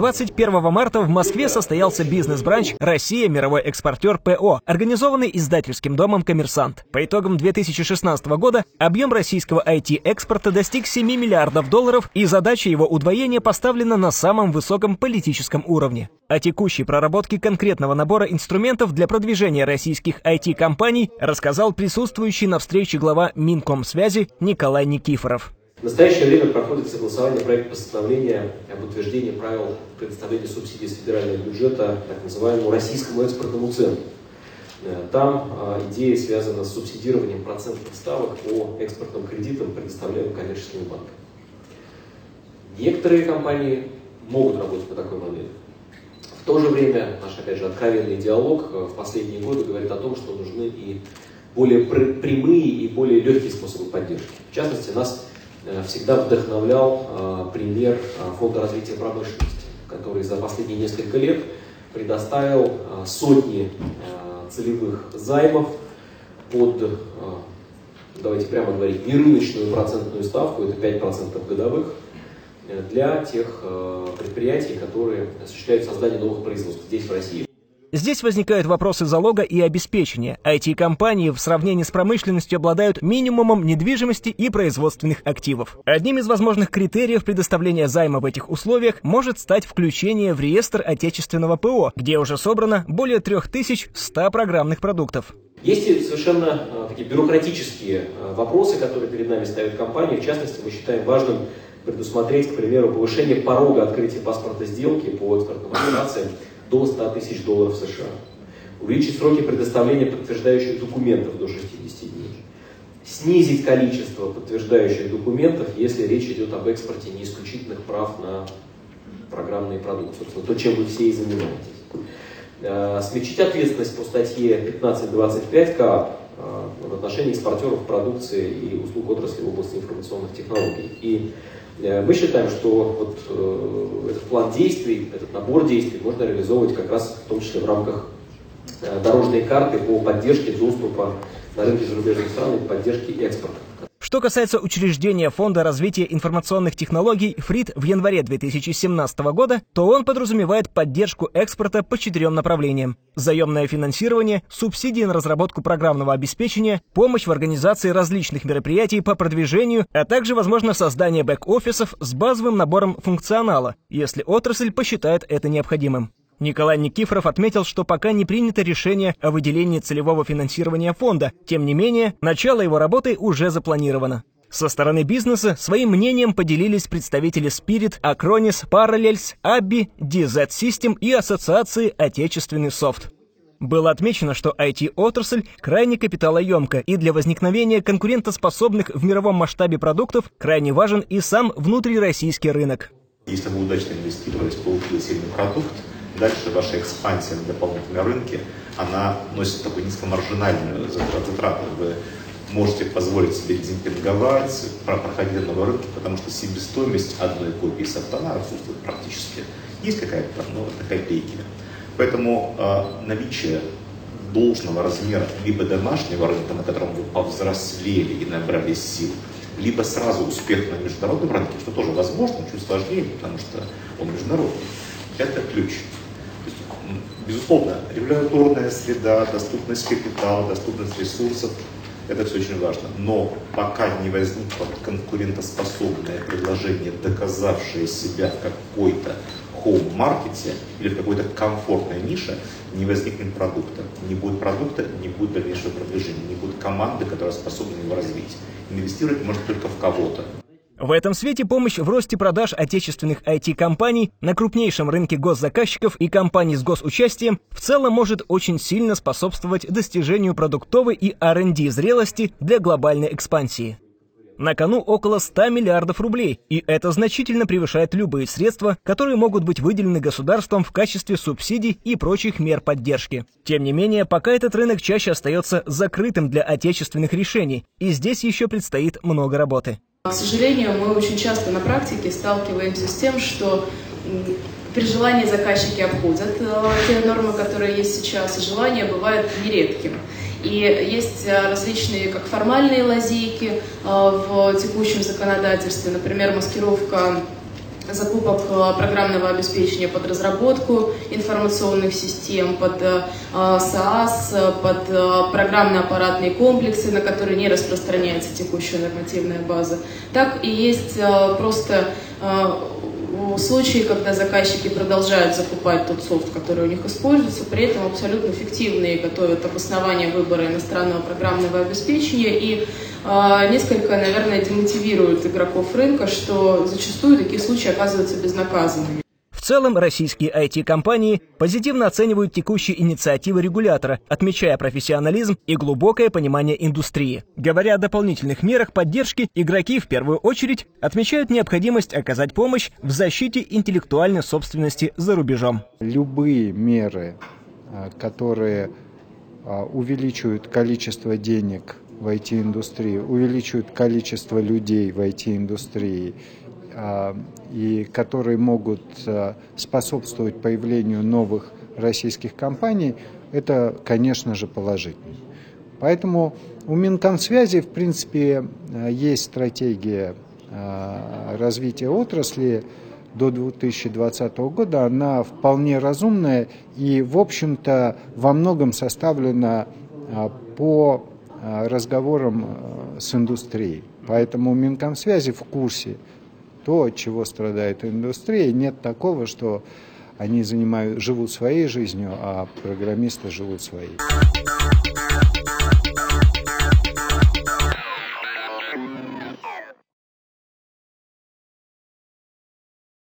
21 марта в Москве состоялся бизнес-бранч «Россия. Мировой экспортер ПО», организованный издательским домом «Коммерсант». По итогам 2016 года объем российского IT-экспорта достиг 7 миллиардов долларов, и задача его удвоения поставлена на самом высоком политическом уровне. О текущей проработке конкретного набора инструментов для продвижения российских IT-компаний рассказал присутствующий на встрече глава Минкомсвязи Николай Никифоров. В настоящее время проходит согласование проекта постановления об утверждении правил предоставления субсидий с федерального бюджета так называемому российскому экспортному центру. Э, там а, идея связана с субсидированием процентных ставок по экспортным кредитам, предоставляемым коммерческими банками. Некоторые компании могут работать по такой модели. В то же время наш, опять же, откровенный диалог э, в последние годы говорит о том, что нужны и более прямые и более легкие способы поддержки. В частности, нас всегда вдохновлял э, пример э, Фонда развития промышленности, который за последние несколько лет предоставил сотни целевых займов под, давайте прямо говорить, нерыночную процентную ставку, это 5% годовых, для тех предприятий, которые осуществляют создание новых производств здесь, в России. Здесь возникают вопросы залога и обеспечения. IT-компании в сравнении с промышленностью обладают минимумом недвижимости и производственных активов. Одним из возможных критериев предоставления займа в этих условиях может стать включение в реестр отечественного ПО, где уже собрано более 3100 программных продуктов. Есть совершенно а, такие бюрократические а, вопросы, которые перед нами ставят компании. В частности, мы считаем важным предусмотреть, к примеру, повышение порога открытия паспорта сделки по экспортным операциям до 100 тысяч долларов США. Увеличить сроки предоставления подтверждающих документов до 60 дней. Снизить количество подтверждающих документов, если речь идет об экспорте не исключительных прав на программные продукты. Собственно, то, чем вы все и занимаетесь. Э, смягчить ответственность по статье 1525 КАП э, в отношении экспортеров продукции и услуг отрасли в области информационных технологий. И мы считаем, что вот э, этот план действий, этот набор действий можно реализовывать как раз в том числе в рамках э, дорожной карты по поддержке доступа на рынке зарубежных стран и поддержке экспорта. Что касается учреждения Фонда развития информационных технологий ФРИД в январе 2017 года, то он подразумевает поддержку экспорта по четырем направлениям. Заемное финансирование, субсидии на разработку программного обеспечения, помощь в организации различных мероприятий по продвижению, а также, возможно, создание бэк-офисов с базовым набором функционала, если отрасль посчитает это необходимым. Николай Никифоров отметил, что пока не принято решение о выделении целевого финансирования фонда. Тем не менее, начало его работы уже запланировано. Со стороны бизнеса своим мнением поделились представители Spirit, Acronis, Parallels, Abby, DZ System и Ассоциации «Отечественный софт». Было отмечено, что IT-отрасль крайне капиталоемка, и для возникновения конкурентоспособных в мировом масштабе продуктов крайне важен и сам внутрироссийский рынок. Если вы удачно инвестировались, получили сильный продукт, Дальше ваша экспансия на дополнительные рынки, она носит такую низкомаржинальную затрату. Вы можете позволить себе демпинговать, проходить на новые рынки, потому что себестоимость одной копии софтана отсутствует практически. Есть какая-то но это копейки. Поэтому э, наличие должного размера либо домашнего рынка, на котором вы повзрослели и набрали сил, либо сразу успех на международном рынке, что тоже возможно, чуть сложнее, потому что он международный. Это ключ. Безусловно, регуляторная среда, доступность капитала, доступность ресурсов – это все очень важно. Но пока не возникло конкурентоспособное предложение, доказавшее себя в какой-то хоум-маркете или в какой-то комфортной нише, не возникнет продукта. Не будет продукта, не будет дальнейшего продвижения, не будет команды, которая способна его развить. Инвестировать можно только в кого-то. В этом свете помощь в росте продаж отечественных IT-компаний на крупнейшем рынке госзаказчиков и компаний с госучастием в целом может очень сильно способствовать достижению продуктовой и R&D зрелости для глобальной экспансии. На кону около 100 миллиардов рублей, и это значительно превышает любые средства, которые могут быть выделены государством в качестве субсидий и прочих мер поддержки. Тем не менее, пока этот рынок чаще остается закрытым для отечественных решений, и здесь еще предстоит много работы. К сожалению, мы очень часто на практике сталкиваемся с тем, что при желании заказчики обходят э, те нормы, которые есть сейчас, и желание бывает нередким. И есть э, различные как формальные лазейки э, в текущем законодательстве, например, маскировка закупок программного обеспечения под разработку информационных систем, под SaaS, под программно-аппаратные комплексы, на которые не распространяется текущая нормативная база, так и есть просто случаи, когда заказчики продолжают закупать тот софт, который у них используется, при этом абсолютно фиктивные готовят обоснование выбора иностранного программного обеспечения и э, несколько, наверное, демотивируют игроков рынка, что зачастую такие случаи оказываются безнаказанными. Целом, российские IT-компании позитивно оценивают текущие инициативы регулятора, отмечая профессионализм и глубокое понимание индустрии. Говоря о дополнительных мерах поддержки, игроки в первую очередь отмечают необходимость оказать помощь в защите интеллектуальной собственности за рубежом. Любые меры, а, которые а, увеличивают количество денег в IT-индустрии, увеличивают количество людей в IT-индустрии и которые могут а, способствовать появлению новых российских компаний, это, конечно же, положительно. Поэтому у Минкомсвязи, в принципе, а, есть стратегия развития отрасли до 2020 года. Она вполне разумная и, в общем-то, во многом составлена по разговорам с индустрией. Поэтому Минкомсвязи в курсе то, от чего страдает индустрия. Нет такого, что они занимают, живут своей жизнью, а программисты живут своей.